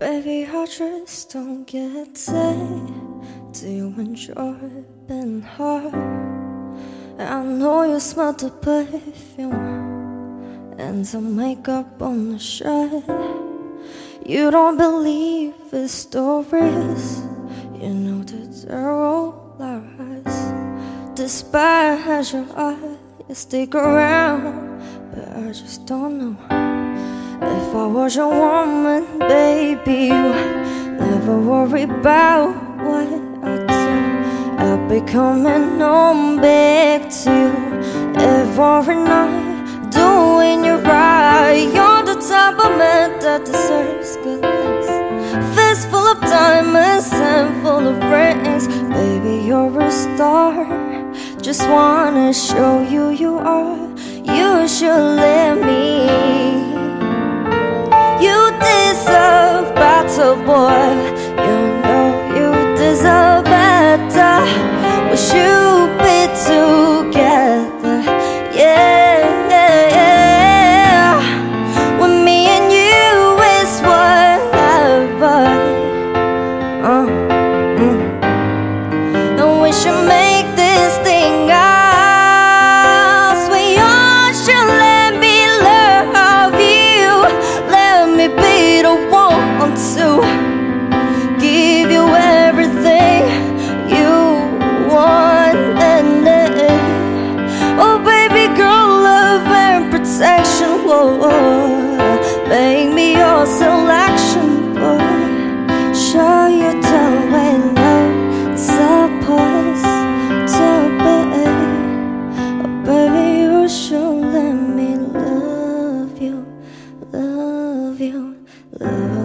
Baby, I just don't get it. Do you enjoy being hard? I know you smell the perfume and the makeup on the shirt. You don't believe the stories. You know that they're all lies. Despite your eyes, stick around, but I just don't know. If I was a woman, baby, you never worry about what I do. I'll be coming home back to you every night, doing you right. You're the type of man that deserves good things. Fist full of diamonds and full of rings. Baby, you're a star. Just wanna show you you are. You should let me. Should make this thing. We all should let me love you. Let me be the one to give you everything you want. And oh, baby girl, love and protection. Whoa, love you,